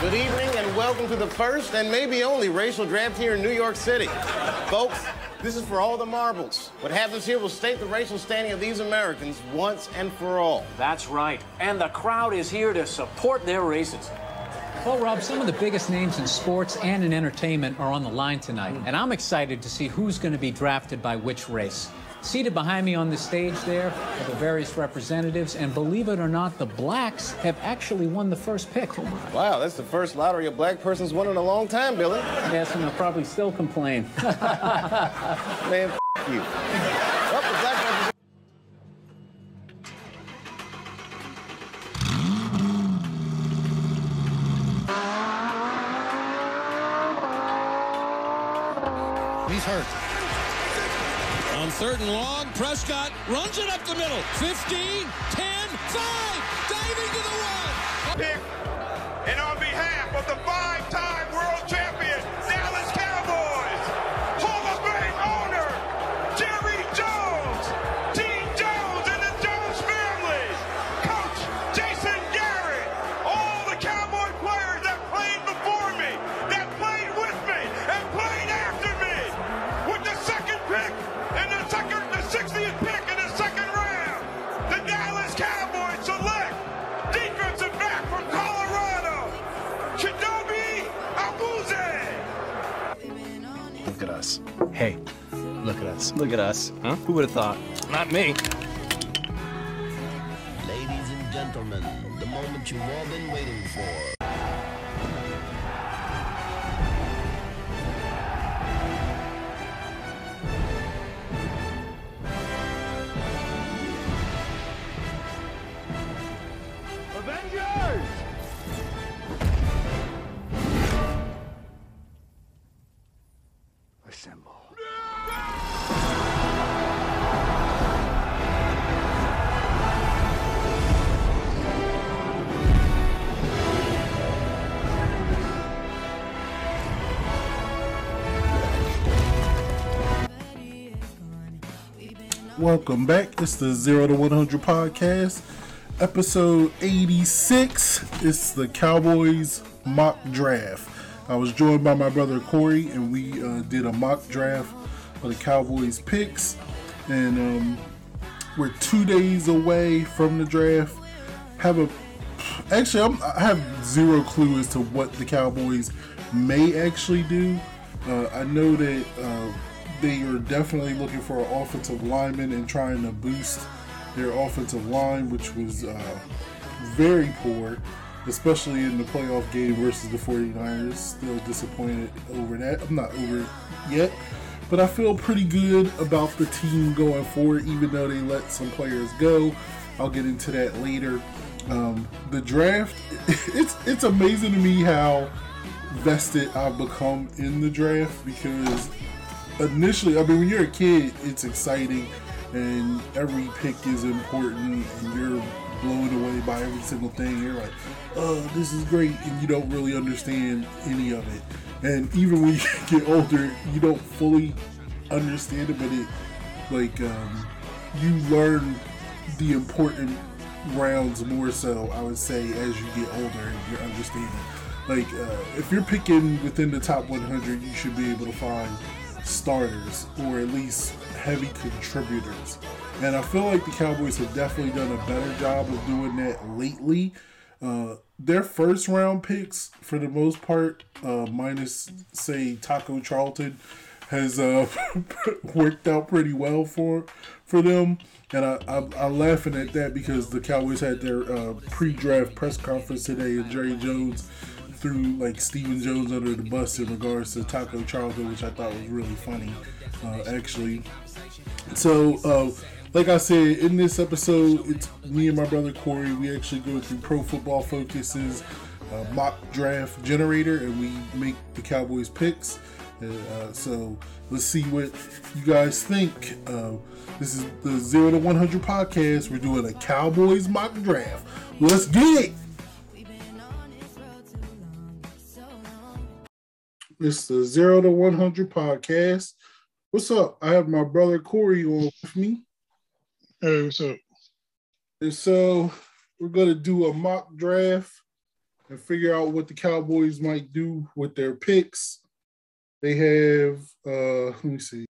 Good evening and welcome to the first and maybe only racial draft here in New York City. Folks, this is for all the marbles. What happens here will state the racial standing of these Americans once and for all. That's right. And the crowd is here to support their races. Well, Rob, some of the biggest names in sports and in entertainment are on the line tonight, hmm. and I'm excited to see who's going to be drafted by which race. Seated behind me on the stage there are the various representatives, and believe it or not, the blacks have actually won the first pick. Wow, that's the first lottery a black person's won in a long time, Billy. Yes, and they'll probably still complain. Man, f- you. Third and long, Prescott runs it up the middle. 15, 10, 5, diving to the. Look at us. Look at us. Huh? Who would have thought? Not me. Ladies and gentlemen, the moment you've all been waiting for. Welcome back. It's the Zero to 100 podcast, episode 86. It's the Cowboys mock draft. I was joined by my brother Cory, and we uh, did a mock draft of the Cowboys picks. And um, we're two days away from the draft. Have a actually, I'm, I have zero clue as to what the Cowboys may actually do. Uh, I know that uh, they are definitely looking for an offensive lineman and trying to boost their offensive line, which was uh, very poor, especially in the playoff game versus the 49ers. Still disappointed over that. I'm not over it yet, but I feel pretty good about the team going forward, even though they let some players go. I'll get into that later. Um, the draft, it's it's amazing to me how vested I've become in the draft because initially, I mean, when you're a kid, it's exciting and every pick is important and you're blown away by every single thing. You're like, oh, this is great. And you don't really understand any of it. And even when you get older, you don't fully understand it, but it, like, um, you learn the important rounds more so, I would say, as you get older and you're understanding. Like, uh, if you're picking within the top 100, you should be able to find starters or at least heavy contributors. And I feel like the Cowboys have definitely done a better job of doing that lately. Uh, their first round picks, for the most part, uh, minus say Taco Charlton, has uh, worked out pretty well for for them. And I, I, I'm laughing at that because the Cowboys had their uh, pre-draft press conference today, and Jerry Jones threw like Stephen Jones under the bus in regards to Taco Charlton, which I thought was really funny, uh, actually. So, uh, like I said, in this episode, it's me and my brother Cory. We actually go through Pro Football Focus's uh, mock draft generator, and we make the Cowboys picks. Uh, so let's see what you guys think. Uh, this is the Zero to One Hundred podcast. We're doing a Cowboys mock draft. Let's get it. It's the Zero to One Hundred podcast. What's up? I have my brother Cory on with me. Hey, what's up? And so we're gonna do a mock draft and figure out what the Cowboys might do with their picks. They have uh let me see.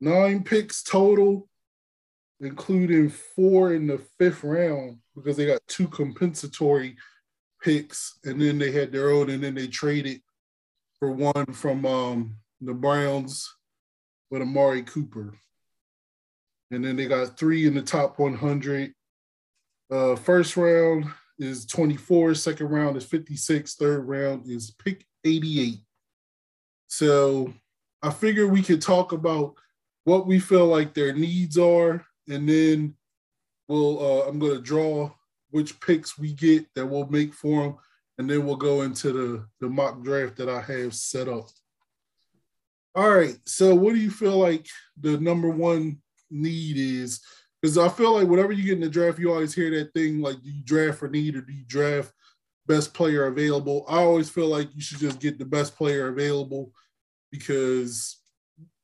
Nine picks total, including four in the fifth round because they got two compensatory picks, and then they had their own, and then they traded for one from um, the Browns with Amari Cooper. And then they got three in the top 100. Uh, first round is 24, second round is 56, third round is pick 88. So I figure we could talk about what we feel like their needs are, and then we'll uh, I'm gonna draw which picks we get that we'll make for them, and then we'll go into the the mock draft that I have set up. All right, so what do you feel like the number one need is? Because I feel like whenever you get in the draft, you always hear that thing like, do you draft for need or do you draft best player available? I always feel like you should just get the best player available because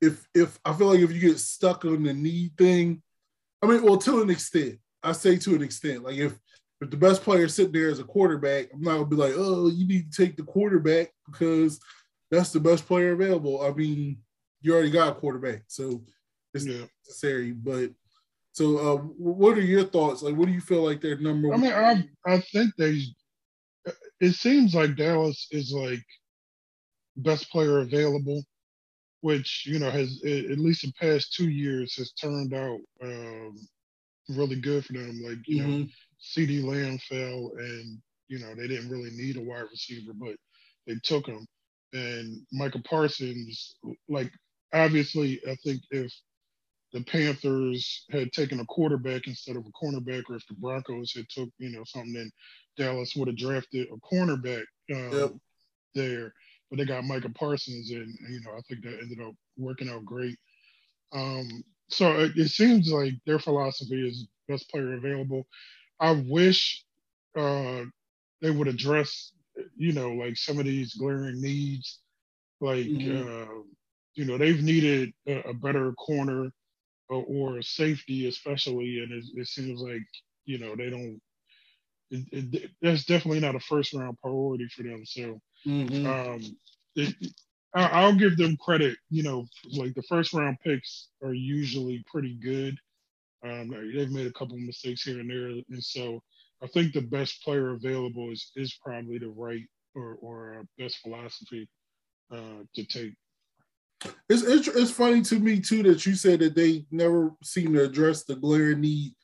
if if I feel like if you get stuck on the need thing, I mean, well, to an extent, I say to an extent, like if if the best player sitting there as a quarterback, I'm not gonna be like, oh, you need to take the quarterback because that's the best player available. I mean, you already got a quarterback, so it's yeah. necessary. But so, uh, what are your thoughts? Like, what do you feel like their number? I mean, I I think they. It seems like Dallas is like best player available, which you know has at least the past two years has turned out um, really good for them. Like you mm-hmm. know, CeeDee Lamb fell, and you know they didn't really need a wide receiver, but they took him. And Micah Parsons, like obviously, I think if the Panthers had taken a quarterback instead of a cornerback, or if the Broncos had took you know something, then Dallas would have drafted a cornerback um, yep. there. But they got Micah Parsons, and you know I think that ended up working out great. Um, so it, it, seems like their philosophy is best player available. I wish uh, they would address, you know, like some of these glaring needs. Like, mm-hmm. uh, you know, they've needed a, a better corner or, or, a safety, especially, and it, it, seems like, you know, they don't. It, it, that's definitely not a first round priority for them. So, mm-hmm. um, I, will give them credit. You know, like the first round picks are usually pretty good. Um, they've made a couple of mistakes here and there, and so I think the best player available is is probably the right or or uh, best philosophy uh, to take. It's, it's it's funny to me too that you said that they never seem to address the glaring need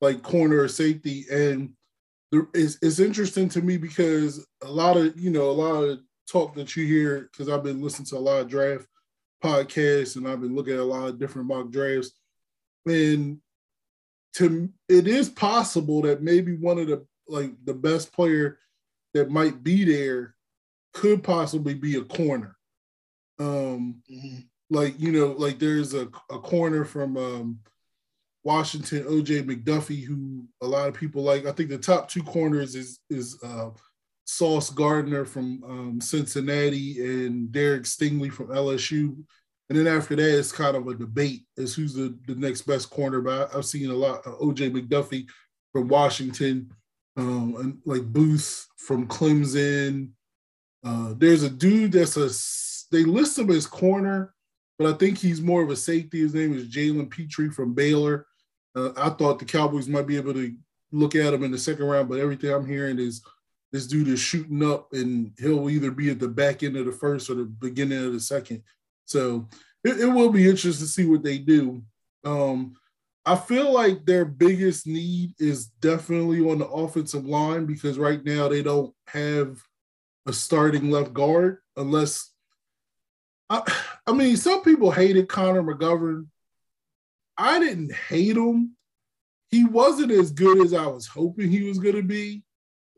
like corner or safety, and the, it's it's interesting to me because a lot of you know a lot of talk that you hear because I've been listening to a lot of draft podcasts and I've been looking at a lot of different mock drafts, and to it is possible that maybe one of the like the best player that might be there could possibly be a corner. Um, mm-hmm. like you know, like there's a, a corner from um, Washington, OJ McDuffie, who a lot of people like. I think the top two corners is is uh, Sauce Gardner from um, Cincinnati and Derek Stingley from LSU. And then after that, it's kind of a debate as who's the, the next best corner. But I've seen a lot of OJ McDuffie from Washington, um, and like Booth from Clemson. Uh, there's a dude that's a they list him as corner, but I think he's more of a safety. His name is Jalen Pitre from Baylor. Uh, I thought the Cowboys might be able to look at him in the second round, but everything I'm hearing is this dude is shooting up, and he'll either be at the back end of the first or the beginning of the second. So it, it will be interesting to see what they do. Um, I feel like their biggest need is definitely on the offensive line because right now they don't have a starting left guard unless I, I mean some people hated Connor McGovern. I didn't hate him. He wasn't as good as I was hoping he was going to be.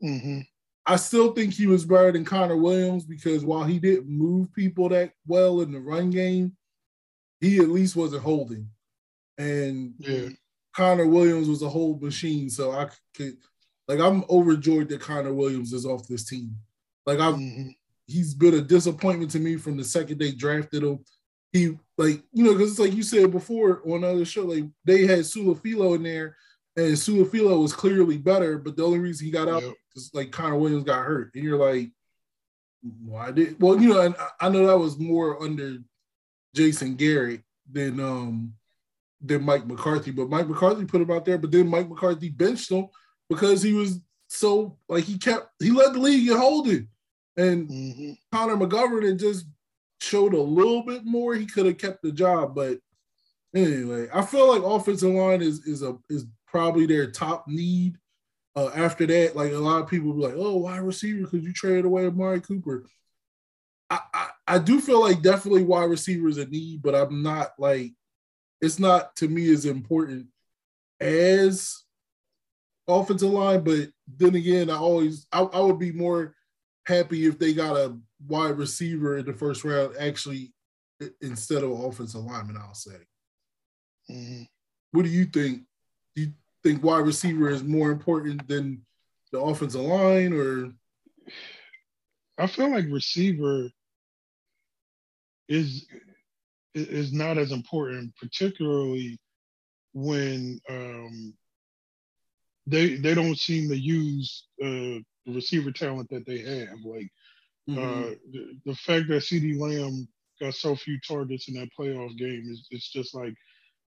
Mm-hmm. I still think he was better than Connor Williams because while he didn't move people that well in the run game, he at least wasn't holding. And yeah. Connor Williams was a whole machine. So I could like I'm overjoyed that Connor Williams is off this team. Like I've mm-hmm. he's been a disappointment to me from the second they drafted him. He like, you know, because it's like you said before on another show, like they had Su'a-Filo in there and Su'a-Filo was clearly better, but the only reason he got out yep. is like Connor Williams got hurt, and you're like, why did? Well, you know, and I know that was more under Jason Garrett than um than Mike McCarthy, but Mike McCarthy put him out there, but then Mike McCarthy benched him because he was so like he kept he led the league in holding, and mm-hmm. Connor McGovern just showed a little bit more. He could have kept the job, but anyway, I feel like offensive line is is a is probably their top need. Uh, after that, like a lot of people be like, "Oh, wide receiver because you traded away Amari Cooper." I, I, I do feel like definitely wide receiver is a need, but I'm not like it's not to me as important as offensive line. But then again, I always I, I would be more happy if they got a wide receiver in the first round actually instead of offensive lineman. I'll say. Mm-hmm. What do you think? Do you think wide receiver is more important than the offensive line, or? I feel like receiver is is not as important, particularly when um, they they don't seem to use uh, the receiver talent that they have. Like mm-hmm. uh, the, the, fact that CeeDee Lamb got so few targets in that playoff game is it's just like,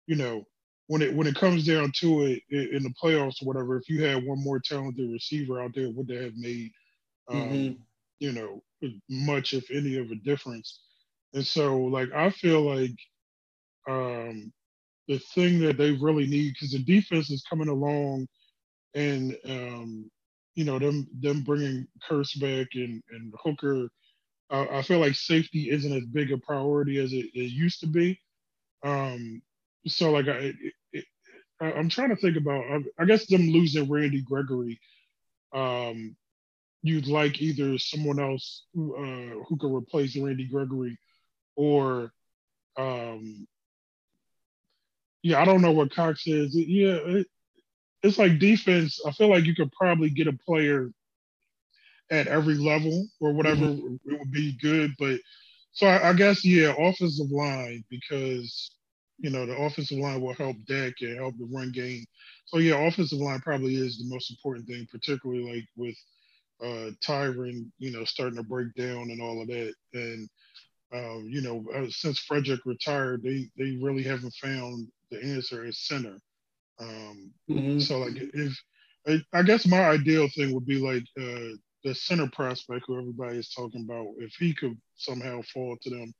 you know, when it when it comes down to it in the playoffs or whatever, if you had one more talented receiver out there, would they have made, um, mm-hmm. you know, much if any of a difference? And so, like, I feel like um, the thing that they really need because the defense is coming along, and um, you know them them bringing Kearse back and and Hooker. Uh, I feel like safety isn't as big a priority as it, it used to be. Um, so like I, it, it, I'm trying to think about. I, I, guess them losing Randy Gregory. Um, you'd like either someone else who, uh, who could replace Randy Gregory, or um, yeah, I don't know what Cox is. Yeah, it, it's like defense. I feel like you could probably get a player at every level or whatever mm-hmm. it would be good. But so I, I, guess yeah, offensive line because you know the offensive line will help Dak and help the run game. So yeah, offensive line probably is the most important thing, particularly like with uh Tyron, you know, starting to break down and all of that. And um, you know, uh, since Frederick retired, they they really haven't found the answer at center. Um, mm-hmm. So like if I, I, guess my ideal thing would be like uh, the center prospect who everybody is talking about. If he could somehow fall to them,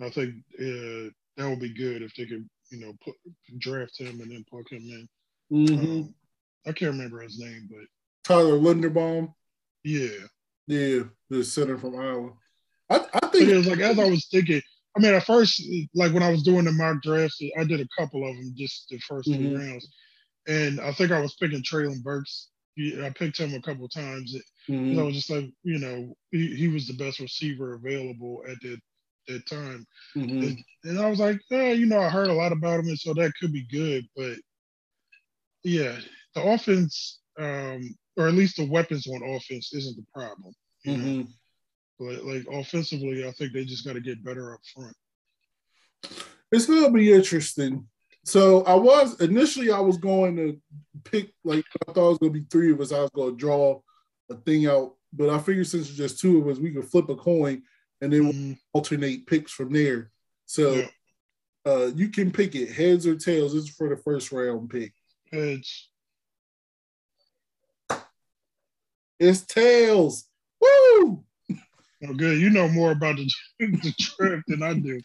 I think uh, that would be good if they could you know put draft him and then plug him in. Mm-hmm. Um, I can't remember his name, but Tyler Linderbaum. Yeah. Yeah, the center from Iowa. I, I think it was like as I was thinking, I mean, at first, like when I was doing the mock drafts, I did a couple of them just the 1st mm-hmm. few rounds, and I think I was picking Treylon Burks. I picked him a couple times. Mm-hmm. I was just like, you know, he, he was the best receiver available at that that time, mm-hmm. and, and, I was like, oh, you know, I heard a lot about him, and so that could be good. But yeah, the offense, um, or at least the weapons on offense, isn't the problem. You know? Mm-hmm. But like offensively, I think they just got to get better up front. It's gonna be interesting. So I was initially I was going to pick like I thought it was gonna be three of us. I was gonna draw a thing out, but I figured since it's just two of us, we could flip a coin and then mm-hmm. we'll alternate picks from there. So yeah. uh, you can pick it heads or tails. This is for the first round pick. Heads. It's tails. Woo! Oh, good. You know more about the, the draft than I do.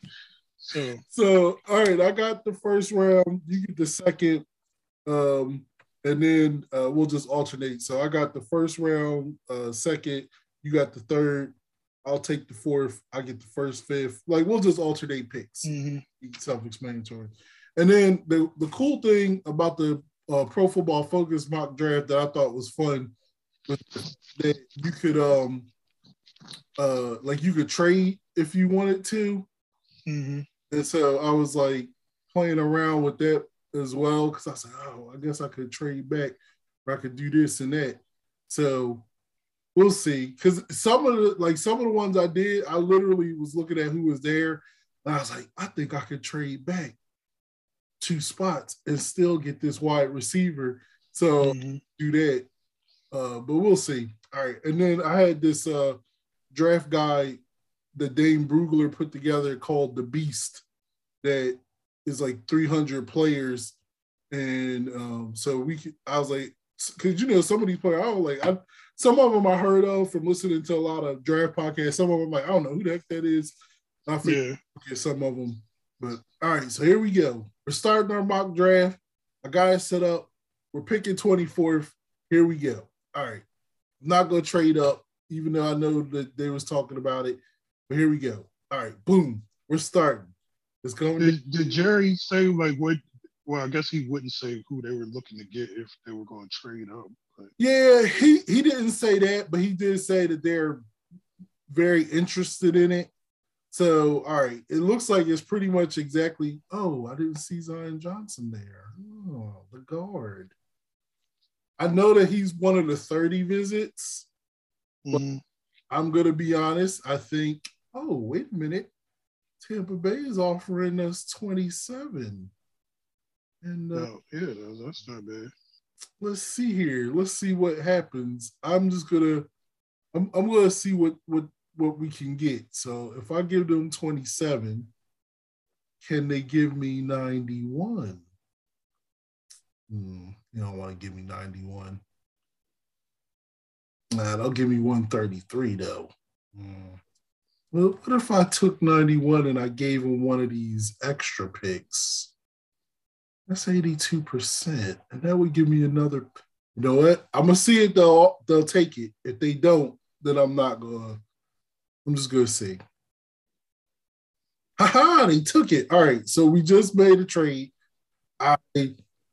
So, so all right, I got the first round. You get the second, um, and then uh, we'll just alternate. So I got the first round, uh, second. You got the third. I'll take the fourth. I get the first, fifth. Like we'll just alternate picks. Mm-hmm. Self-explanatory. And then the the cool thing about the uh, Pro Football Focus mock draft that I thought was fun was that you could um uh like you could trade if you wanted to. Mm-hmm. And so I was like playing around with that as well because I said, oh, I guess I could trade back or I could do this and that. So we'll see. Because some of the like some of the ones I did, I literally was looking at who was there, and I was like, I think I could trade back. two spots and still get this wide receiver. So Mm-hmm. do that. Uh, but we'll see. All right. And then I had this uh draft guide that Dane Brugler put together called The Beast that is like 300 players. And um, so we could, I was like, because you know, some of these players, I don't like, I, some of them I heard of from listening to a lot of draft podcasts. Some of them, like, I don't know who the heck that is. I forget Yeah. some of them. But all right, so here we go. We're starting our mock draft. I got it set up. We're picking 24th. Here we go. All right. I'm not gonna trade up, even though I know that they was talking about it. But here we go. All right, boom. We're starting. It's going to Did, did Jerry say like what? Well, I guess he wouldn't say who they were looking to get if they were going to trade up. But Yeah, he he didn't say that, but he did say that they're very interested in it. So, all right, it looks like it's pretty much exactly. Oh, I didn't see Zion Johnson there. Oh, the guard. I know that he's one of the 30 visits. But Mhm. I'm gonna be honest. I think. Oh, wait a minute. Tampa Bay is offering us 27. And uh, no, yeah, that- that's not bad. let's see here. Let's see what happens. I'm just gonna I'm, I'm gonna see what what what we can get. So if I give them 27, can they give me 91? Hmm, you don't want to give me 91. Nah, they'll give me 133 though. Hmm. Well, what if I took 91 and I gave them one of these extra picks? That's 82%. And that would give me another. You know what? I'm gonna see it though. They'll take it. If they don't, then I'm not gonna. I'm just gonna see. Haha, they took it. All right. So we just made a trade. I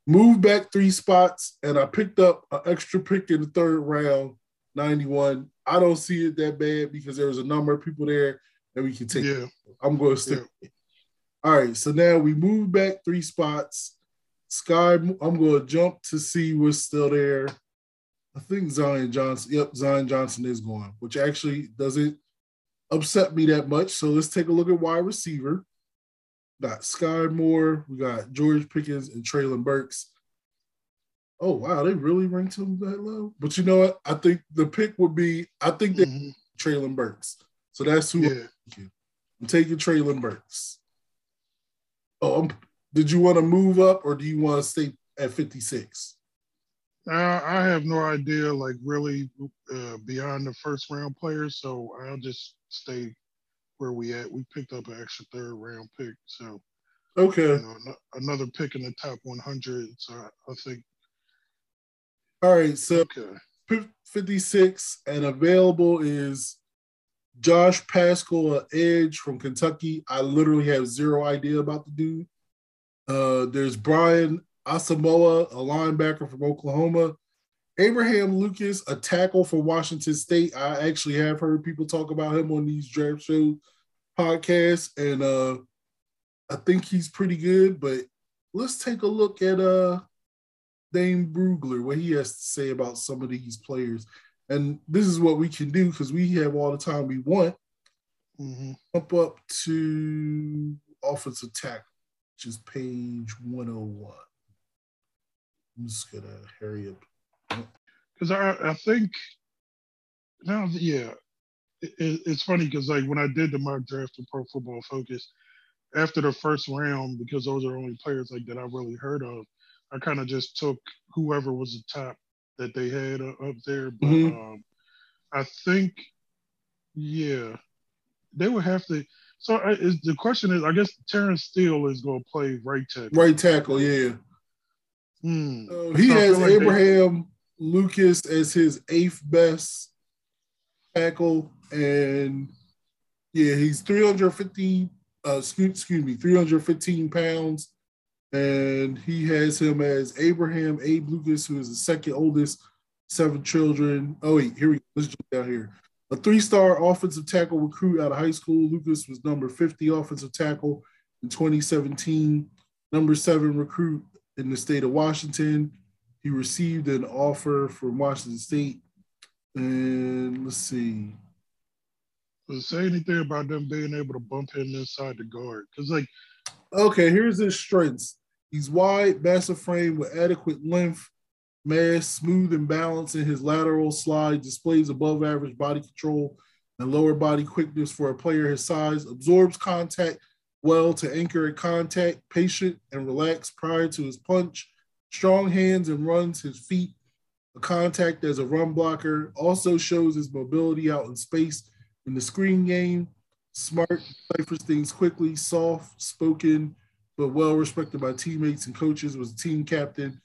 moved back three spots and I picked up an extra pick in the third round, 91. I don't see it that bad because there was a number of people there that we can take. Yeah. I'm going to stick. it. All right, so now we move back three spots. Sky, I'm going to jump to see what's still there. I think Zion Johnson. Yep, Zion Johnson is going, which actually doesn't upset me that much. So let's take a look at wide receiver. Got Skyy Moore, we got George Pickens and Treylon Burks. Oh wow, they really ranked him that low. But you know what? I think the pick would be. I think they Mhm. Treylon Burks. So that's who Yeah. I'm taking Treylon Burks. Oh, I'm, did you want to move up or do you want to stay at 56? Uh, I have no idea, like really uh, beyond the first round players. So I'll just stay where we at. We picked up an extra third round pick, so Okay. you know, another pick in the top 100. So I, I think All right. So okay. 56 and available is Josh Paschal, edge from Kentucky. I literally have zero idea about the dude. Uh, there's Brian Asamoah, a linebacker from Oklahoma. Abraham Lucas, a tackle for Washington State. I actually have heard people talk about him on these draft show podcasts, and uh, I think he's pretty good. But let's take a look at uh, Dane Brugler, what he has to say about some of these players. And this is what we can do because we have all the time we want. hmm Jump up to offensive tackle, which is page 101. I'm just gonna hurry up. Because I, I think now, yeah, it, it- it's funny because like when I did the mock draft for Pro Football Focus, after the first round, because those are only players like that I really heard of, I kind of just took whoever was the top that they had uh, up there. But Mhm. um, I think, yeah, they would have to. So I, is, the question is, I guess Terence Steele is going to play right tackle. Right tackle, yeah. Hmm. Uh, he So has like they- Abraham Lucas as his eighth best tackle, and yeah, he's 350. Uh, excuse, excuse me, 315 pounds, and he has him as Abraham Abe Lucas, who is the second oldest, seven children. Oh wait, here we go. Let's jump down here. A three-star offensive tackle recruit out of high school. Lucas was number 50 offensive tackle in 2017. Number seven recruit in the state of Washington. He received an offer from Washington State. And let's see. Does it say anything about them being able to bump him inside the guard? Because like Okay, here's his strengths. He's wide, massive frame with adequate length, mass, smooth and balanced in his lateral slide, displays above average body control and lower body quickness for a player his size, absorbs contact well to anchor at contact, patient and relaxed prior to his punch, strong hands and runs his feet, a contact as a run blocker, also shows his mobility out in space in the screen game, smart, ciphers things quickly, soft spoken, but well respected by teammates and coaches, was team captain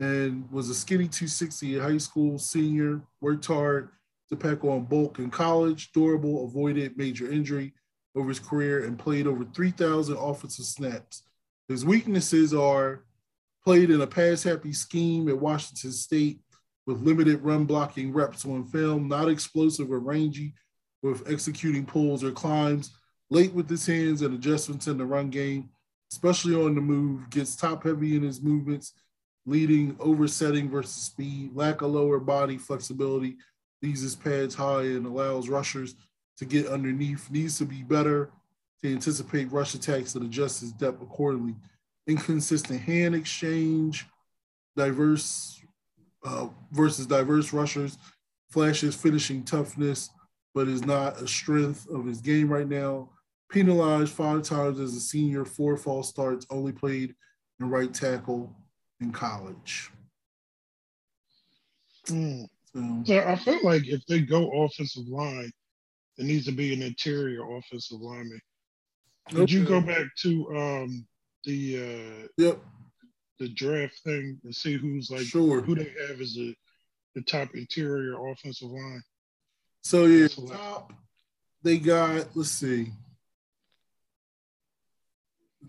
and was a skinny 260 in high school, senior, worked hard to pack on bulk in college, durable, avoided major injury over his career, and played over 3,000 offensive snaps. His weaknesses are played in a pass happy scheme at Washington State with limited run blocking reps on film, not explosive or rangy with executing pulls or climbs, late with his hands and adjustments in the run game, especially on the move, gets top heavy in his movements, leading oversetting versus speed, lack of lower body flexibility, leaves his pads high and allows rushers to get underneath, needs to be better to anticipate rush attacks and adjust his depth accordingly. Inconsistent hand exchange, diverse uh, versus diverse rushers, flashes finishing toughness, but is not a strength of his game right now. Penalized five times as a senior, four false starts, only played in right tackle in college. Mm. So, so I feel like if they go offensive line, it needs to be an interior offensive lineman. Did okay. you go back to um, the uh, yep the draft thing and see who's like sure. who they have as the the top interior offensive line? So yeah, top they got let's see.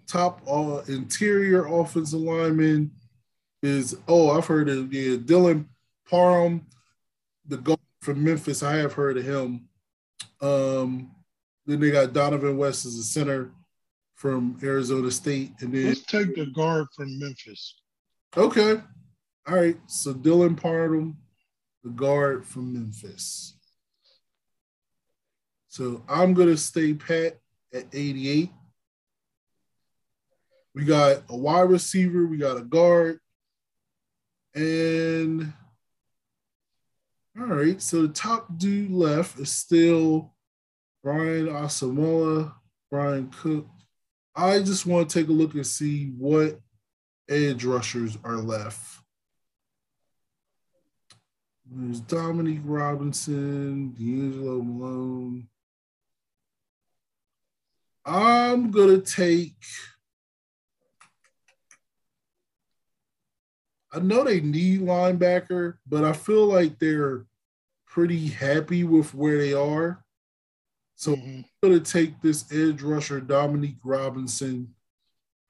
Top uh, interior offensive lineman is oh I've heard of yeah Dylan Parham, the guard from Memphis. I have heard of him. Um, then they got Dohnovan West as a center from Arizona State, and then let's take the guard from Memphis. Okay, all right. So Dylan Parham, the guard from Memphis. So I'm gonna stay pat at 88. We got a wide receiver, we got a guard, and all right. So the top dude left is still Brian Asamoah, Brian Cook. I just want to take a look and see what edge rushers are left. There's Dominique Robinson, DeAngelo Malone. I'm gonna take. I know they need linebacker, but I feel like they're pretty happy with where they are. So mm-hmm. I'm gonna take this edge rusher Dominique Robinson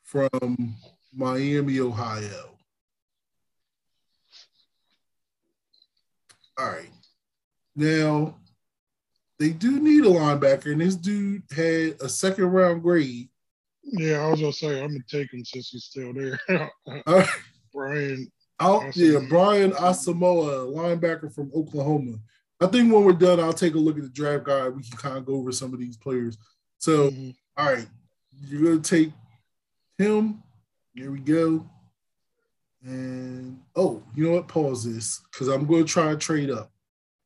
from Miami, Ohio. All right. Now they do need a linebacker, and this dude had a second round grade. Yeah, I was gonna say I'm gonna take him since he's still there. Brian. I'll, yeah, Brian Asamoah, linebacker from Oklahoma. I think when we're done, I'll take a look at the draft guide. We can kind of go over some of these players. So, mm-hmm. all right, you're gonna take him. Here we go. And oh, you know what? Pause this because I'm going to try and trade up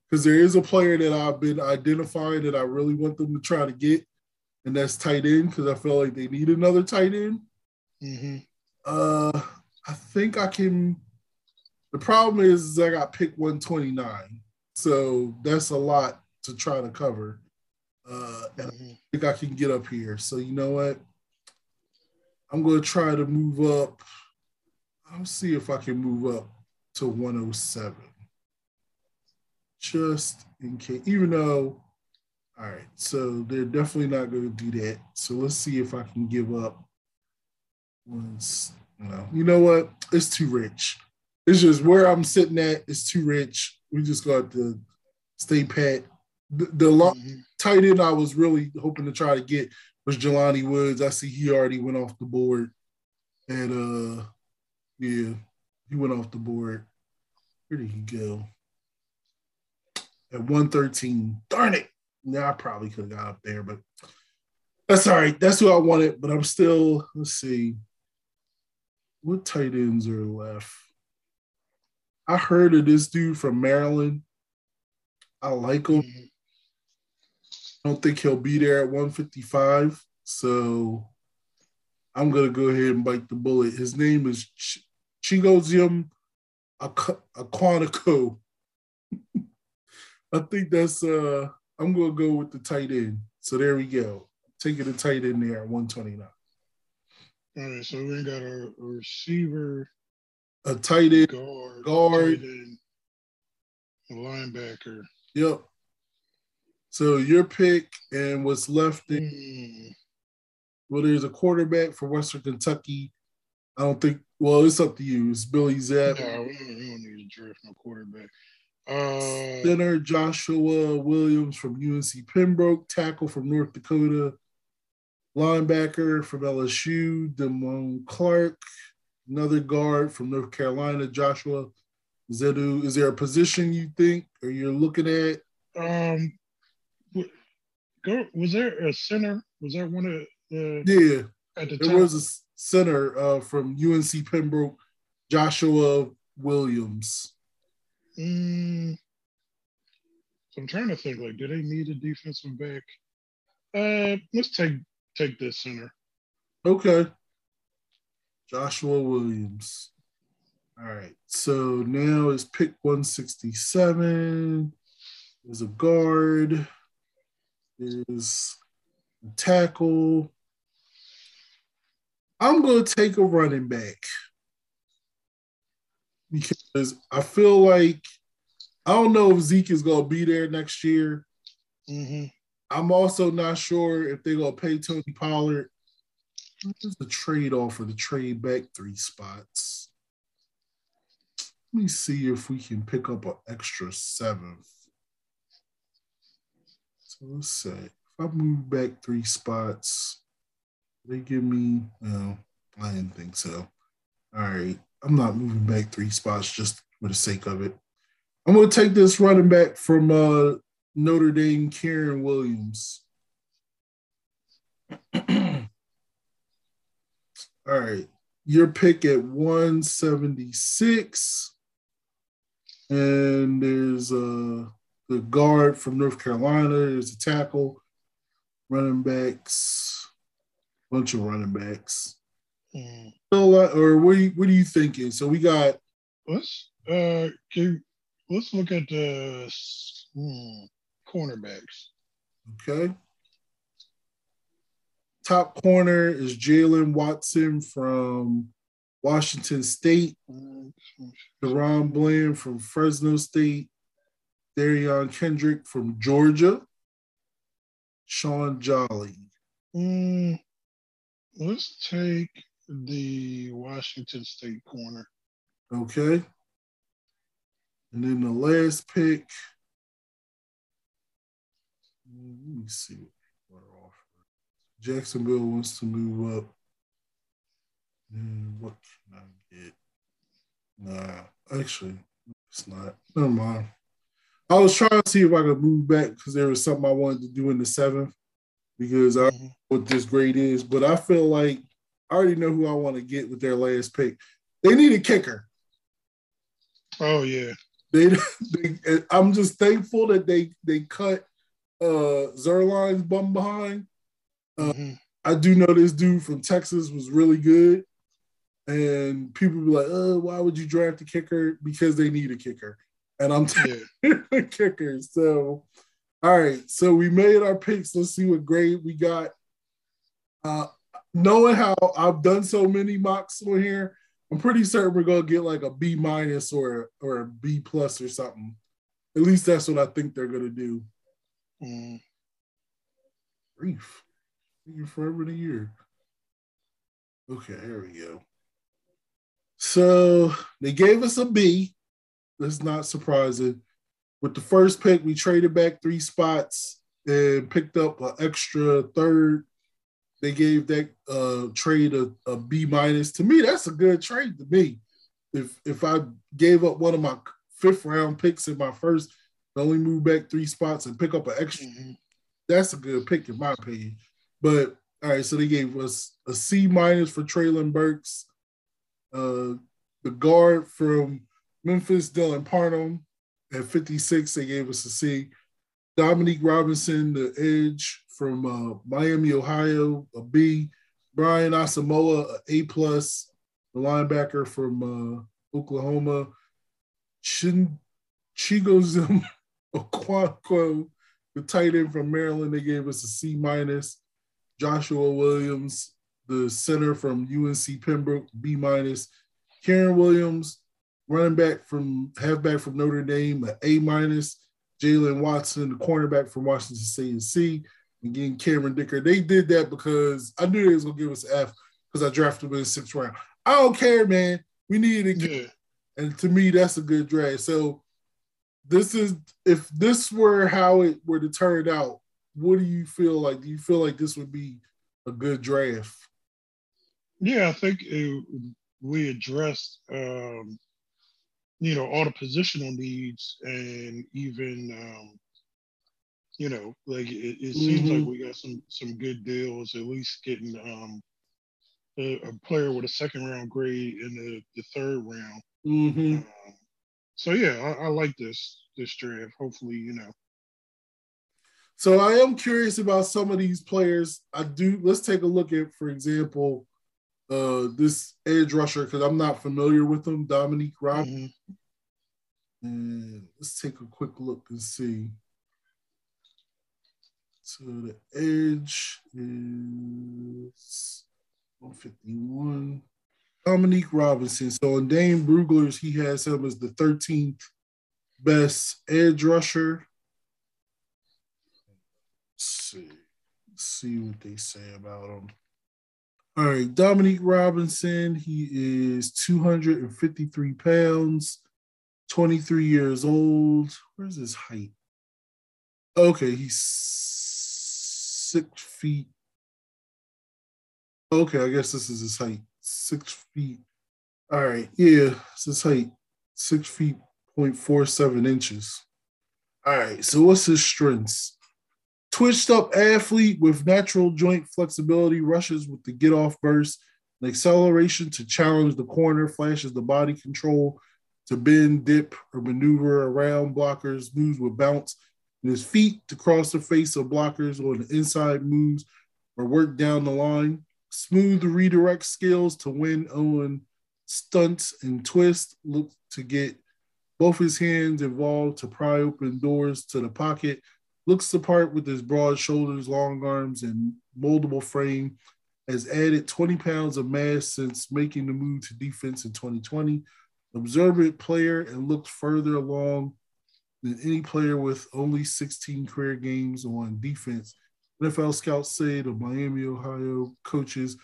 because there is a player that I've been identifying that I really want them to try to get, and that's tight end because I feel like they need another tight end. Mm-hmm. Uh, I think I can. The problem is, is I got pick 129, so that's a lot to try to cover. Uh, and mm-hmm. I think I can get up here. So you know what? I'm going to try to move up. I'll see if I can move up to 107 just in case, even though, all right, so they're definitely not going to do that. So let's see if I can give up once. No, you know what? It's too rich. It's just where I'm sitting at. It's too rich. We just got to stay pat. The, the mm-hmm. tight end I was really hoping to try to get was Jelani Woods. I see he already went off the board. And uh yeah, he went off the board. Where did he go? at 113. Darn it. Yeah, I probably could have got up there, but that's all right. That's who I wanted, but I'm still, let's see. What tight ends are left? I heard of this dude from Maryland. I like him. Mhm. I don't think he'll be there at 155. So I'm gonna go ahead and bite the bullet. His name is Ch- Chigozium Aquanico. I think that's uh I'm gonna go with the tight end. So there we go. Taking the tight end there at 129. All right, so we got a, a receiver, A tight end. guard, Guard. end, a linebacker. Yep. So your pick and what's left in Mm, well, there's a quarterback for Western Kentucky. I don't think well, it's up to you. It's Bailey Zappe. no, we don't, we don't need to draft no quarterback. Uh, Center Joshua Williams from UNC Pembroke, tackle from North Dakota, linebacker from LSU, Damone Clark, another guard from North Carolina, Joshua Ezeudu. Is there a position you think or you're looking at? um, was there a center? Was there one of the Yeah, at the there top? was a center uh, from UNC Pembroke, Joshua Williams. Mm, I'm trying to think. Like, do they need a defensive back? Uh, let's take take this center. Okay. Joshua Williams. All right. So now it's pick 167. There's a guard. There's a tackle. I'm going to take a running back because I feel like I don't know if Zeke is going to be there next year. hmm I'm also not sure if they're gonna pay Tony Pollard. What's the trade offer to trade back three spots? Let me see if we can pick up an extra seventh. So let's say if I move back three spots, they give me no, I didn't think so. All right. I'm not moving back three spots just for the sake of it. I'm gonna take this running back from uh Notre Dame, Kyren Williams. All right. Your pick at 176. And there's uh the guard from North Carolina. There's a tackle, running backs, bunch of running backs. Mm. So, like, or what are you, what are you thinking? So we got Let's uh, can, let's look at the hmm, cornerbacks. Okay. Top corner is Jaylen Watson from Washington State, DaRon Bland from Fresno State, Derion Kendrick from Georgia, Sean Jolly. Mm, let's take the Washington State corner. Okay. And then the last pick. Let me see what people are offering. Jacksonville wants to move up. And what can I get? Nah, actually, it's not. Never mind. I was trying to see if I could move back because there was something I wanted to do in the seventh because I don't mm-hmm. know what this grade is, but I feel like I already know who I want to get with their last pick. They need a kicker. Oh yeah. They, they I'm just thankful that they they cut uh Zuerlein's bum behind. Uh, Mhm. I do know this dude from Texas was really good. And people be like, oh, why would you draft a kicker? Because they need a kicker. And I'm Yeah. a kicker. So all right. So we made our picks. Let's see what grade we got. Uh knowing how I've done so many mocks on here, I'm pretty certain we're gonna get like a B minus or or a B plus or something. At least that's what I think they're gonna do. Mm. Taking forever to year. Okay, here we go. So they gave us a B. That's not surprising. With the first pick, we traded back three spots and picked up an extra third. They gave that uh, trade a, a B minus. To me, that's a good trade to me. If if I gave up one of my fifth round picks in my first, only move back three spots and pick up an extra Mhm. that's a good pick in my opinion. But all right, so they gave us a C minus for Treylon Burks, Uh, the guard from Memphis, Dylan Parham, at 56, they gave us a C. Dominique Robinson, the edge from uh, Miami, Ohio, a B. Brian Asamoah, a A plus. The linebacker from uh, Oklahoma. Chin Chigozum Okonkwo, the tight end from Maryland, they gave us a C minus. Joshua Williams, the center from UNC Pembroke, B minus. Kyren Williams, running back from halfback from Notre Dame, an A minus. Jaylen Watson, the cornerback from Washington State, a C. Getting Cameron Dicker. They did that because I knew they was gonna give us F because I drafted him in the sixth round. I don't care, man. We needed it. Yeah. And to me, that's a good draft. So this is if this were how it were to turn out, what do you feel like? Do you feel like this would be a good draft? Yeah, I think it, we addressed, um, you know, all the positional needs and even, um, you know, like it, it seems Mhm. like we got some some good deals. At least getting um, a, a player with a second round grade in the, the third round. Mm-hmm. Um, so yeah, I, I like this this draft. Hopefully, you know, So I am curious about some of these players. I do. Let's take a look at, for example, uh, this edge rusher because I'm not familiar with him, Dominique Rob. Mhm. And let's take a quick look and see. So the edge is 151. Dominique Robinson. So on Dane Brugler's, he has him as the 13th best edge rusher. Let's see. Let's see what they say about him. All right, Dominique Robinson. He is 253 pounds, 23 years old. Where's his height? Okay, he's six feet. Okay, I guess this is his height. Six feet. All right, yeah, it's his height. Six feet point four seven inches. All right, so what's his strengths? Twitched up athlete with natural joint flexibility, rushes with the get off burst, an acceleration to challenge the corner, flashes the body control to bend, dip, or maneuver around blockers, moves with bounce, and his feet to cross the face of blockers on the inside moves or work down the line. Smooth redirect skills to win on stunts and twist. Look to get both his hands involved to pry open doors to the pocket. Looks the part with his broad shoulders, long arms, and moldable frame. Has added 20 pounds of mass since making the move to defense in 2020. Observant player and looked further along than any player with only 16 career games on defense. NFL scouts say the Miami, Ohio coaches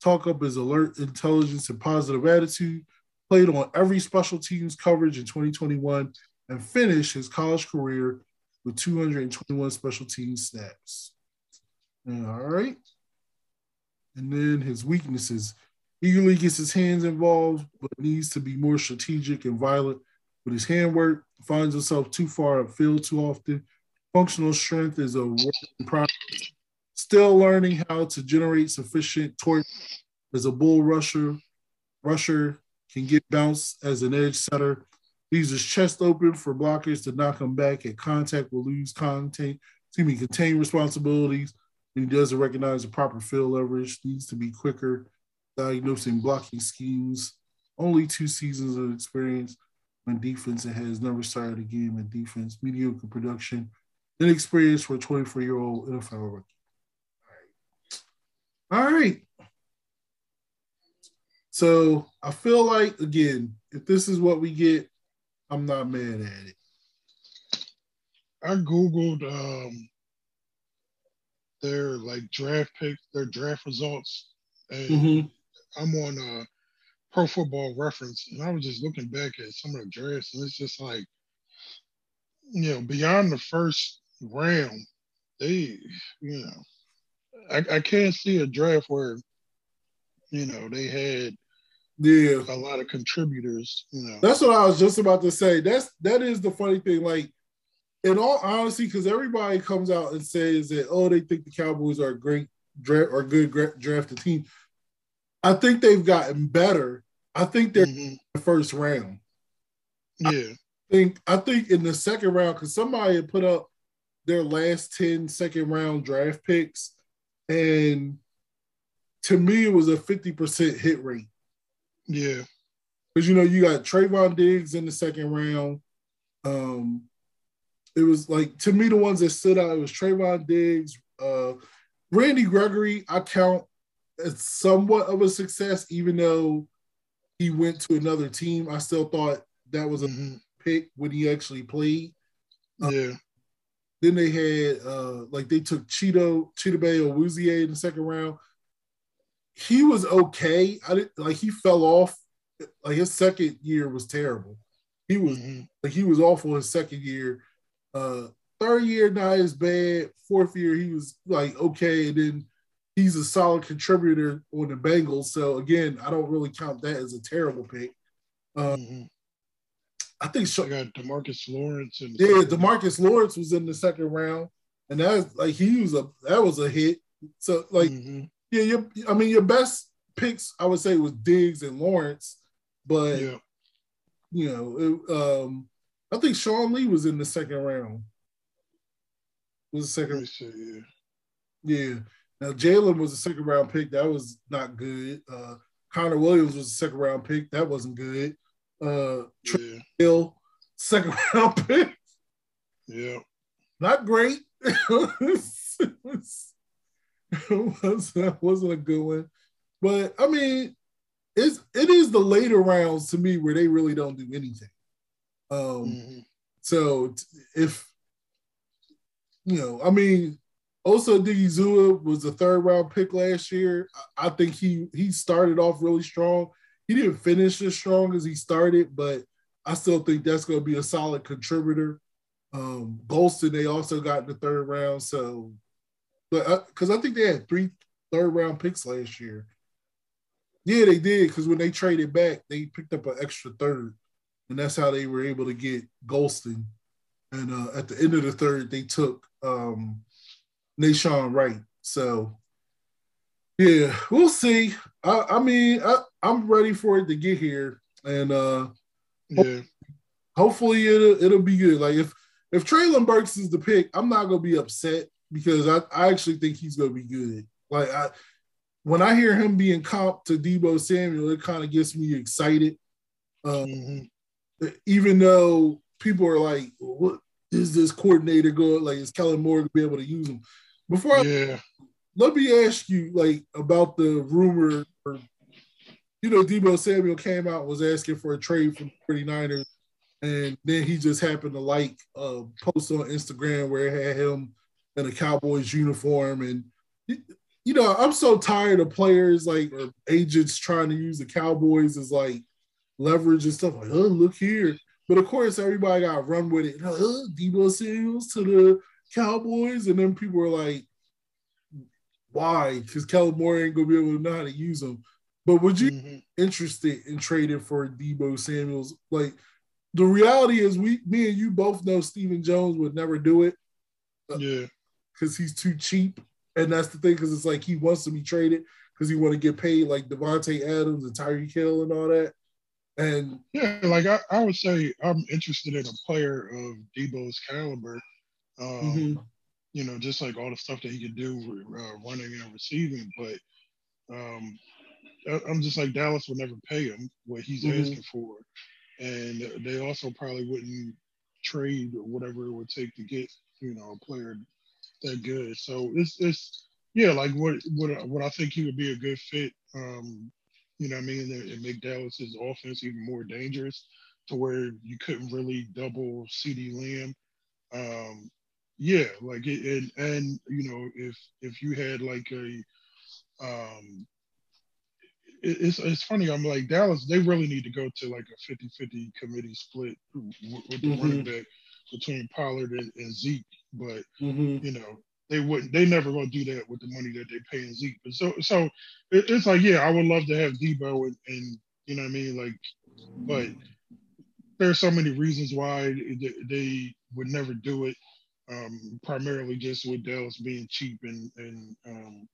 talk up his alert intelligence and positive attitude. Played on every special teams coverage in 2021 and finished his college career with 221 special teams snaps. All right. And then his weaknesses. Eagerly gets his hands involved, but needs to be more strategic and violent with his handwork. Finds himself too far upfield too often. Functional strength is a work in progress. Still learning how to generate sufficient torque as a bull rusher. Rusher can get bounced as an edge setter. Leaves his chest open for blockers to knock him back at contact will lose contain, excuse me, contain responsibilities. And he doesn't recognize the proper field leverage, needs to be quicker, diagnosing blocking schemes. Only two seasons of experience on defense and has never started a game in defense. Mediocre production, inexperience for a 24 year old NFL rookie. All right. So I feel like, again, if this is what we get, I'm not mad at it. I googled um, their like draft picks, their draft results, and Mhm. I'm on uh, Pro Football Reference, and I was just looking back at some of the drafts, and it's just like, you know, beyond the first round, they, you know, I, I can't see a draft where, you know, they had Yeah. a lot of contributors, you know. That's what I was just about to say. That's that is the funny thing. Like, in all honesty, because everybody comes out and says that oh they think the Cowboys are a great draft or good gra- drafted team. I think they've gotten better, I think they're mm-hmm. the first round. Yeah. I think I think in the second round, because somebody had put up their last 10 second round draft picks, and to me it was a 50% hit rate. Yeah. Because you know, you got Trevon Diggs in the second round. Um, it was like to me the ones that stood out. It was Trevon Diggs, uh, Randy Gregory. I count as somewhat of a success, even though he went to another team. I still thought that was a mm-hmm. pick when he actually played. Uh, yeah. Then they had uh, like they took Cheeto Chidobe Awuzie in the second round. He was okay. I didn't like he fell off. Like his second year was terrible. He was mm-hmm. like he was awful his second year. Uh, third year not as bad. Fourth year he was like okay, and then he's a solid contributor on the Bengals. So again, I don't really count that as a terrible pick. Um, mm-hmm. I think so. I got Demarcus Lawrence and yeah, Demarcus Lawrence was in the second round, and that's like he was a that was a hit. So like mm-hmm. yeah, your, I mean your best picks I would say was Diggs and Lawrence, but yeah. you know it, um, I think Sean Lee was in the second round. Was the second? yeah. Yeah. Now Jaylon was a second round pick. That was not good. Uh, Connor Williams was a second round pick. That wasn't good. Uh, yeah. Hill, second round pick. Yeah. Not great. it was, that wasn't a good one. But I mean, it's it is the later rounds to me where they really don't do anything. Um, mm-hmm. so if you know, I mean, Osa Odighizuwa was the third round pick last year. I think he he started off really strong. He didn't finish as strong as he started, but I still think that's going to be a solid contributor. Um, Golston they also got in the third round, so but because I, I think they had three third round picks last year. Yeah, they did because when they traded back, they picked up an extra third, and that's how they were able to get Golston. And uh, at the end of the third, they took um, Nahshon Wright. So yeah, we'll see. I, I mean, I, am ready for it to get here, and uh, yeah. hopefully it'll it'll be good. Like if if Treylon Burks is the pick, I'm not gonna be upset because I, I actually think he's gonna be good. Like I when I hear him being comp to Deebo Samuel, it kind of gets me excited. Um, mm-hmm. Even though people are like, "What is this coordinator going? Like, is Kellen Moore gonna be able to use him?" Before I, yeah. let me ask you like about the rumor. Or, you know, Deebo Samuel came out was asking for a trade from 49ers, and then he just happened to like a post on Instagram where it had him in a Cowboys uniform, and you know, I'm so tired of players like or agents trying to use the Cowboys as like leverage and stuff. Like, oh, look here. But of course, everybody got run with it. Oh, Deebo Samuels to the Cowboys, and then people were like, "Why?" Because Kellen Moore ain't gonna be able to know how to use them. But would you mm-hmm. interested in trading for Deebo Samuel's? Like, the reality is, we, me and you both know Stephen Jones would never do it. Uh, yeah, because he's too cheap, and that's the thing. Because it's like he wants to be traded because he want to get paid like Davante Adams and Tyreek Hill and all that. And yeah, like I, I would say, I'm interested in a player of Deebo's caliber um, mm-hmm. You know, just like all the stuff that he could do uh, running and receiving. But um, I'm just like Dallas would never pay him what he's mm-hmm. asking for, and they also probably wouldn't trade or whatever it would take to get you know a player that good. So it's it's yeah, like what what what I think he would be a good fit. Um, you know, I mean, and make Dallas's offense even more dangerous to where you couldn't really double CeeDee Lamb. Um, yeah like it, and and you know if if you had like a um it's it's funny i'm like dallas they really need to go to like a 50 50 committee split with, with the mm-hmm. running back between pollard and, and zeke but mm-hmm. you know they wouldn't they never gonna do that with the money that they pay in zeke but so so it, it's like yeah i would love to have Deebo and, and you know what i mean like but there's so many reasons why they, they would never do it um, primarily just with Dallas being cheap and and um,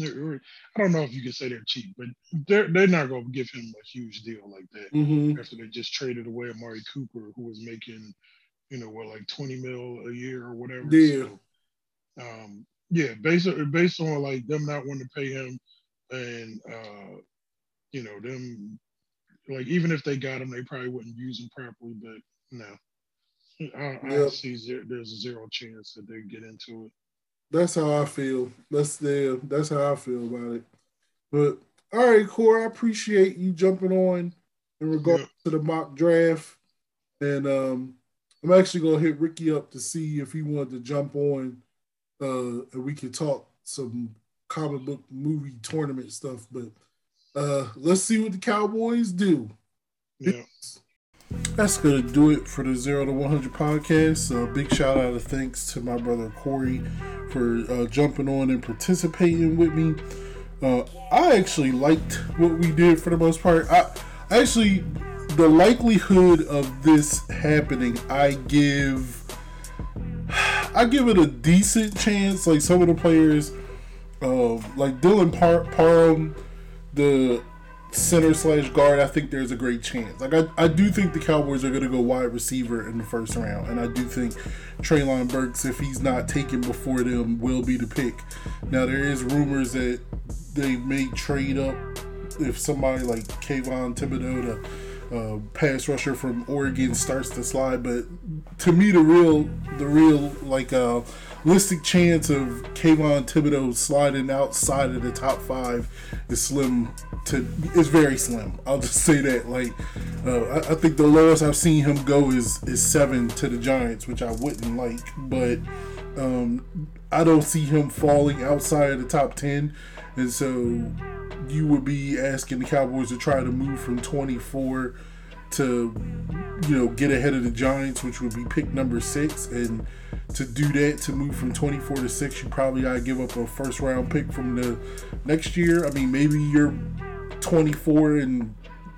they're, I don't know if you can say they're cheap, but they're they're not going to give him a huge deal like that Mhm. after they just traded away Amari Cooper, who was making, you know, what like twenty mil a year or whatever. Yeah. So, um, yeah, based on, based on like them not wanting to pay him, and uh, you know them, like even if they got him, they probably wouldn't use him properly. But no, I, I Yep. see zero, there's a zero chance that they get into it. That's how I feel. That's the that's how I feel about it. But all right, Core, I appreciate you jumping on in regards to the mock draft. And um I'm actually gonna hit Ricky up to see if he wanted to jump on uh and we could talk some comic book movie tournament stuff. But uh let's see what the Cowboys do. Yeah. That's gonna do it for the Zero to One Hundred podcast. Uh, big shout out of thanks to my brother Cory for uh, jumping on and participating with me. Uh, I actually liked what we did for the most part. I actually the likelihood of this happening, I give I give it a decent chance. Like some of the players, uh, like Dylan Par- Parham, the center slash guard, I think there's a great chance. Like I, I do think the Cowboys are to go wide receiver in the first round, and I do think Treylon Burks, if he's not taken before them, will be the pick. Now there is rumors that they may trade up if somebody like Kayvon Thibodeaux, the uh, pass rusher from Oregon, starts to slide. But to me, the real, the real like uh, realistic chance of Kayvon Thibodeaux sliding outside of the top five is slim. To is very slim. I'll just say that. Like, uh, I, I think the lowest I've seen him go is is seven to the Giants, which I wouldn't like. But um, I don't see him falling outside of the top ten, and so you would be asking the Cowboys to try to move from 24 to you know get ahead of the Giants, which would be pick number six, and to do that to move from 24 to six, you probably gotta give up a first round pick from the next year. I mean, maybe you're 24 and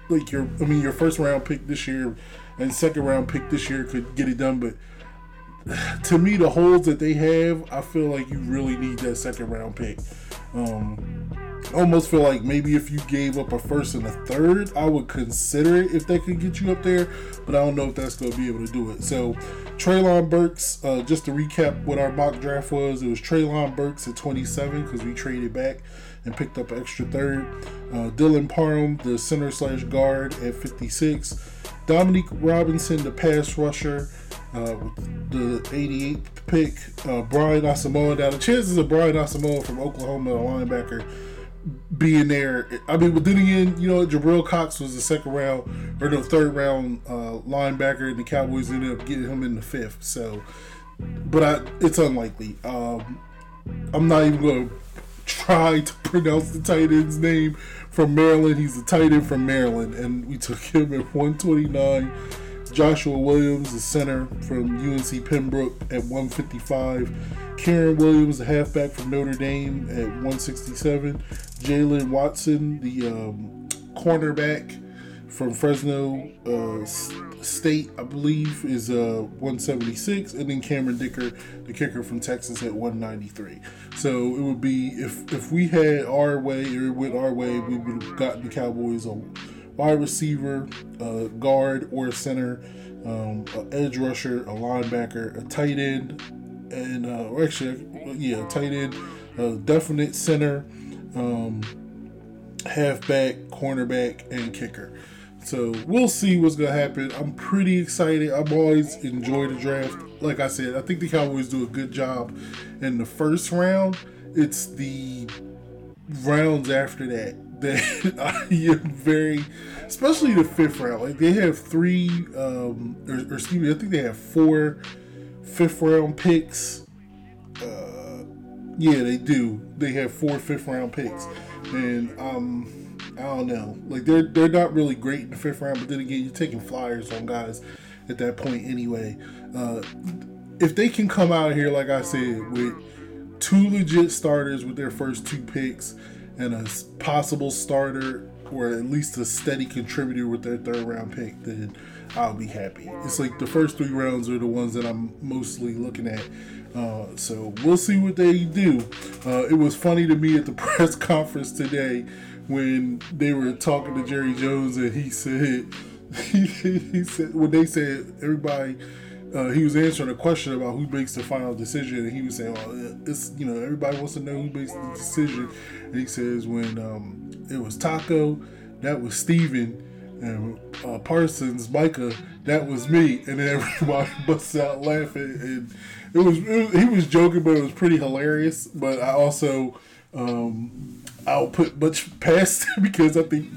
like your I mean your first round pick this year and second round pick this year could get it done, but to me the holes that they have, I feel like you really need that second round pick. Um, almost feel like maybe if you gave up a first and a third, I would consider it if they could get you up there, but I don't know if that's going to be able to do it. So, Treylon Burks, uh, just to recap what our mock draft was, it was Treylon Burks at 27 because we traded back and picked up an extra third. Uh, Dylan Parham, the center slash guard, at 56. Dominique Robinson, the pass rusher, uh, the 88th pick. Uh, Brian Asamoah. Now, the chances of Brian Asamoah from Oklahoma, a linebacker, being there. I mean, but then again, you know, Jabril Cox was the second round or the third round uh, linebacker, and the Cowboys ended up getting him in the fifth. So, but I, it's unlikely. Um, I'm not even going to try to pronounce the tight end's name from Maryland. He's a tight end from Maryland, and we took him at 129. Joshua Williams, the center from UNC Pembroke at 155. Kyren Williams, the halfback from Notre Dame at 167. Jaylen Watson, the um, cornerback from Fresno uh, State, I believe, is uh, 176. And then Cameron Dicker, the kicker from Texas, at 193. So it would be, if, if we had our way or went our way, we would have gotten the Cowboys a wide receiver, a guard or a center, um, an edge rusher, a linebacker, a tight end, and uh, actually, yeah, tight end, a definite center, um, halfback, cornerback, and kicker. So we'll see what's gonna happen. I'm pretty excited. I've always enjoyed the draft. Like I said, I think the Cowboys do a good job in the first round. It's the rounds after that that I am very, especially the fifth round. Like they have three, um, or, or excuse me, I think they have four fifth round picks. Uh, yeah, they do. They have four fifth round picks, and um, I don't know. Like they're they're not really great in the fifth round, but then again, you're taking flyers on guys at that point anyway. Uh, if they can come out here, like I said, with two legit starters with their first two picks and a possible starter or at least a steady contributor with their third round pick, then I'll be happy. It's like the first three rounds are the ones that I'm mostly looking at Uh, so we'll see what they do. Uh, it was funny to me at the press conference today when they were talking to Jerry Jones and he said he, said when they said everybody uh, he was answering a question about who makes the final decision, and he was saying, well, "It's you know everybody wants to know who makes the decision." And he says, "When um, it was Taco, that was Stephen, and uh, Parsons, Micah, that was me." And then everybody busts out laughing, and it was, it was he was joking, but it was pretty hilarious. But I also um, I'll put much past because I think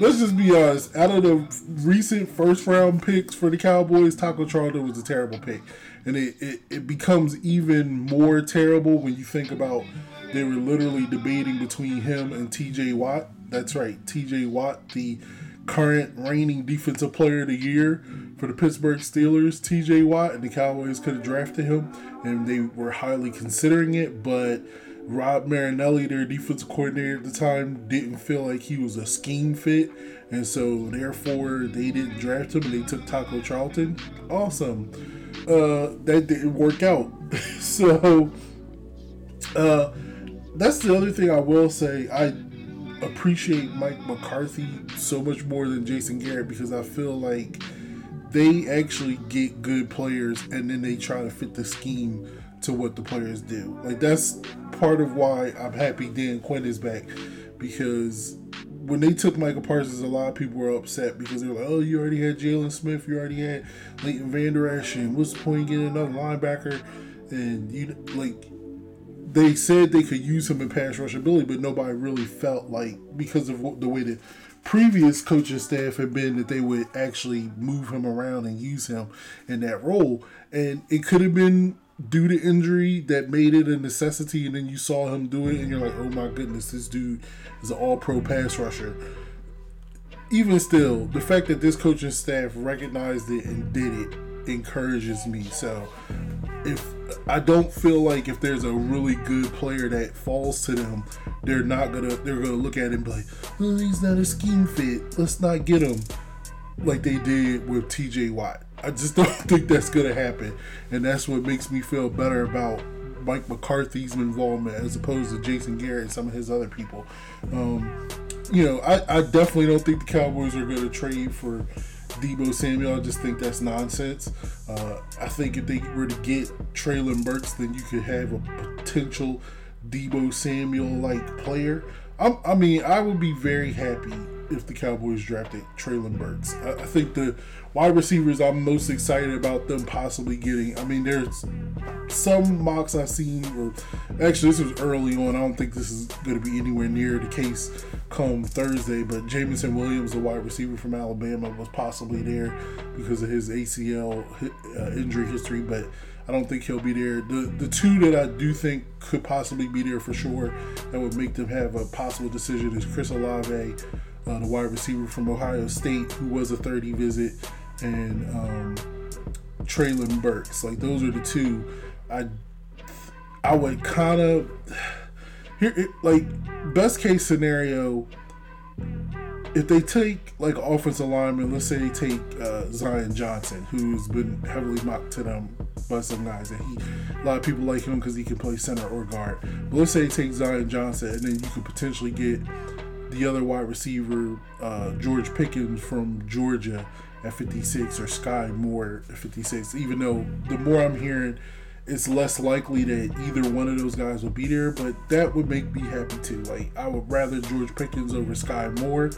let's just be honest. Out of the recent first round picks for the Cowboys, Taco Charlton was a terrible pick. And it, it, it becomes even more terrible when you think about they were literally debating between him and TJ Watt. That's right, TJ Watt, the current reigning defensive player of the year for the Pittsburgh Steelers, TJ Watt, and the Cowboys could have drafted him, and they were highly considering it, but Rod Marinelli, their defensive coordinator at the time, didn't feel like he was a scheme fit, and so therefore they didn't draft him and they took Taco Charlton. Awesome. Uh, that didn't work out. so uh, that's the other thing I will say. I appreciate Mike McCarthy so much more than Jason Garrett because I feel like they actually get good players and then they try to fit the scheme to what the players do. Like that's part of why I'm happy Dan Quinn is back because when they took Micah Parsons, a lot of people were upset because they were like, "Oh, you already had Jaylon Smith, you already had Leighton Vander Esch, and what's the point in getting another linebacker?" And you like they said they could use him in pass rush ability, but nobody really felt like because of the way that previous coaching staff had been that they would actually move him around and use him in that role. And it could have been due to injury that made it a necessity, and then you saw him do it, and you're like, oh my goodness, this dude is an all pro pass rusher. Even still, the fact that this coaching staff recognized it and did it encourages me. So, if I don't feel like if there's a really good player that falls to them, they're not gonna they're gonna look at him and be like, he's not a scheme fit. Let's not get him like they did with TJ Watt. I just don't think that's going to happen. And that's what makes me feel better about Mike McCarthy's involvement as opposed to Jason Garrett and some of his other people. Um, you know, I, I definitely don't think the Cowboys are going to trade for Deebo Samuel. I just think that's nonsense. Uh, I think if they were to get Treylon Burks, then you could have a potential Deebo Samuel like player. I'm, i mean, I would be very happy if the Cowboys drafted Treylon Burks. I, I, think the wide receivers I'm most excited about them possibly getting. I mean, there's some mocks I've seen, or actually, this was early on. I don't think this is going to be anywhere near the case come Thursday, but Jameson Williams, the wide receiver from Alabama, was possibly there because of his ACL uh, injury history, but I don't think he'll be there. The the two that I do think could possibly be there for sure that would make them have a possible decision is Chris Olave uh, the wide receiver from Ohio State, who was a 30 visit, and um, Treylon Burks. Like those are the two. I I would kind of here like best case scenario. If they take like offensive lineman, let's say they take uh, Zion Johnson, who's been heavily mocked to them by some guys, and he a lot of people like him because he can play center or guard. But let's say they take Zion Johnson, and then you could potentially get the other wide receiver, uh, George Pickens from Georgia at 56 or Skyy Moore at 56, even though the more I'm hearing, it's less likely that either one of those guys will be there, but that would make me happy too. Like, I would rather George Pickens over Skyy Moore,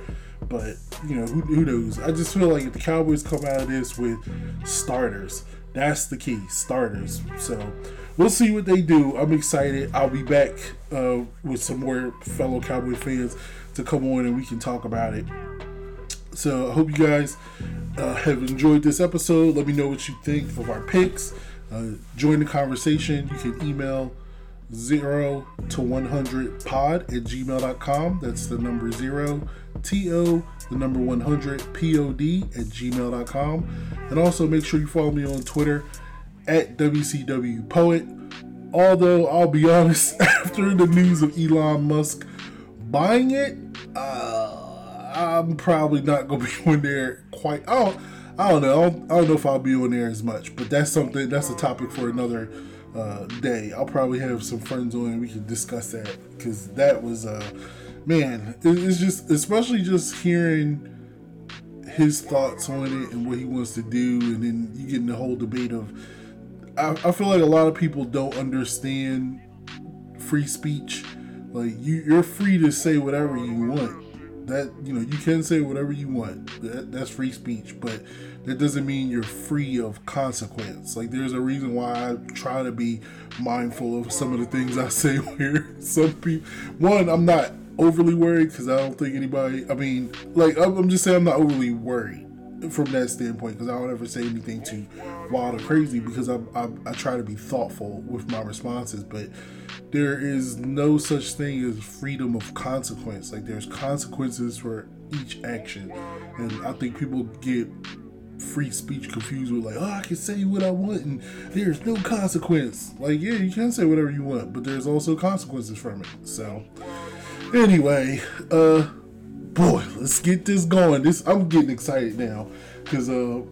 but, you know, who, who knows? I just feel like if the Cowboys come out of this with starters, that's the key starters. So, we'll see what they do. I'm excited. I'll be back uh, with some more fellow Cowboy fans to come on and we can talk about it. So I hope you guys uh, have enjoyed this episode. Let me know what you think of our picks. Uh, join the conversation. You can email 0 to 100 pod at gmail.com. That's the number 0 to the number 100 pod at gmail.com. And also make sure you follow me on Twitter at WCW Poet. Although I'll be honest, after the news of Elon Musk buying it, uh, I'm probably not gonna be on there quite. Don't, I don't know. I don't, I don't, know if I'll be on there as much, but that's something. That's a topic for another uh, day. I'll probably have some friends on and we can discuss that because that was, uh, man, it, it's just, especially just hearing his thoughts on it and what he wants to do, and then you get in the whole debate of. I, I feel like a lot of people don't understand free speech. Like you, you're free to say whatever you want. That you know, you can say whatever you want. That, that's free speech, but that doesn't mean you're free of consequence. Like there's a reason why I try to be mindful of some of the things I say. Where some people, one, I'm not overly worried because I don't think anybody. I mean, like I'm, I'm just saying I'm not overly worried from that standpoint because I don't ever say anything too wild or crazy because I, I, I try to be thoughtful with my responses. But there is no such thing as freedom of consequence. Like there's consequences for each action, and I think people get free speech confused with like, oh, I can say what I want and there's no consequence. Like, yeah, you can say whatever you want, but there's also consequences from it. So, anyway, uh, boy, let's get this going. This I'm getting excited now because uh,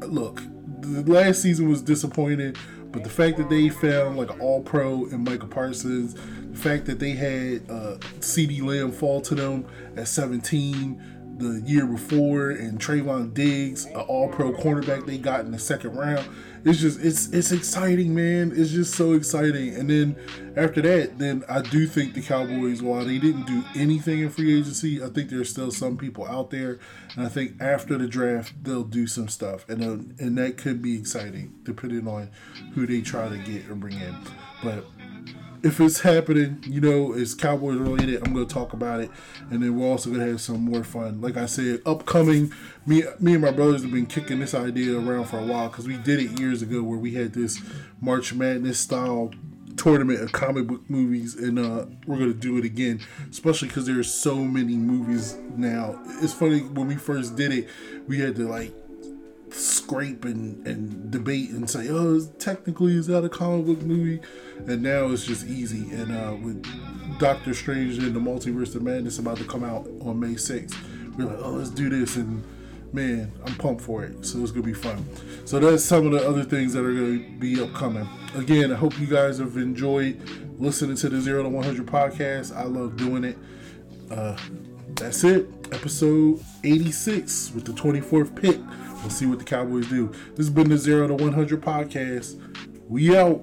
look, the last season was disappointing, but the fact that they found like an All Pro and Micah Parsons, the fact that they had uh, CeeDee Lamb fall to them at 17 the year before, and Trevon Diggs, an All Pro cornerback they got in the second round. It's just it's it's exciting, man. It's just so exciting. And then after that, then I do think the Cowboys, while they didn't do anything in free agency, I think there's still some people out there, and I think after the draft they'll do some stuff, and uh, and that could be exciting depending on who they try to get or bring in. But if it's happening, you know, it's Cowboys related, I'm going to talk about it, and then we're also going to have some more fun. Like I said, upcoming, me, me and my brothers have been kicking this idea around for a while because we did it years ago where we had this March Madness style tournament of comic book movies, and uh, we're to do it again, especially because there's so many movies now. It's funny when we first did it, we had to like scrape and, and debate and say, oh, technically, is that a comic book movie? And now it's just easy. And uh, with Doctor Strange and the Multiverse of Madness about to come out on May 6th, we're like, oh, let's do this. And man, I'm pumped for it. So it's to be fun. So that's some of the other things that are to be upcoming. Again, I hope you guys have enjoyed listening to the Zero to 100 podcast. I love doing it. Uh, that's it. Episode 86 with the 24th pick. We'll see what the Cowboys do. This has been the Zero to 100 podcast. We out.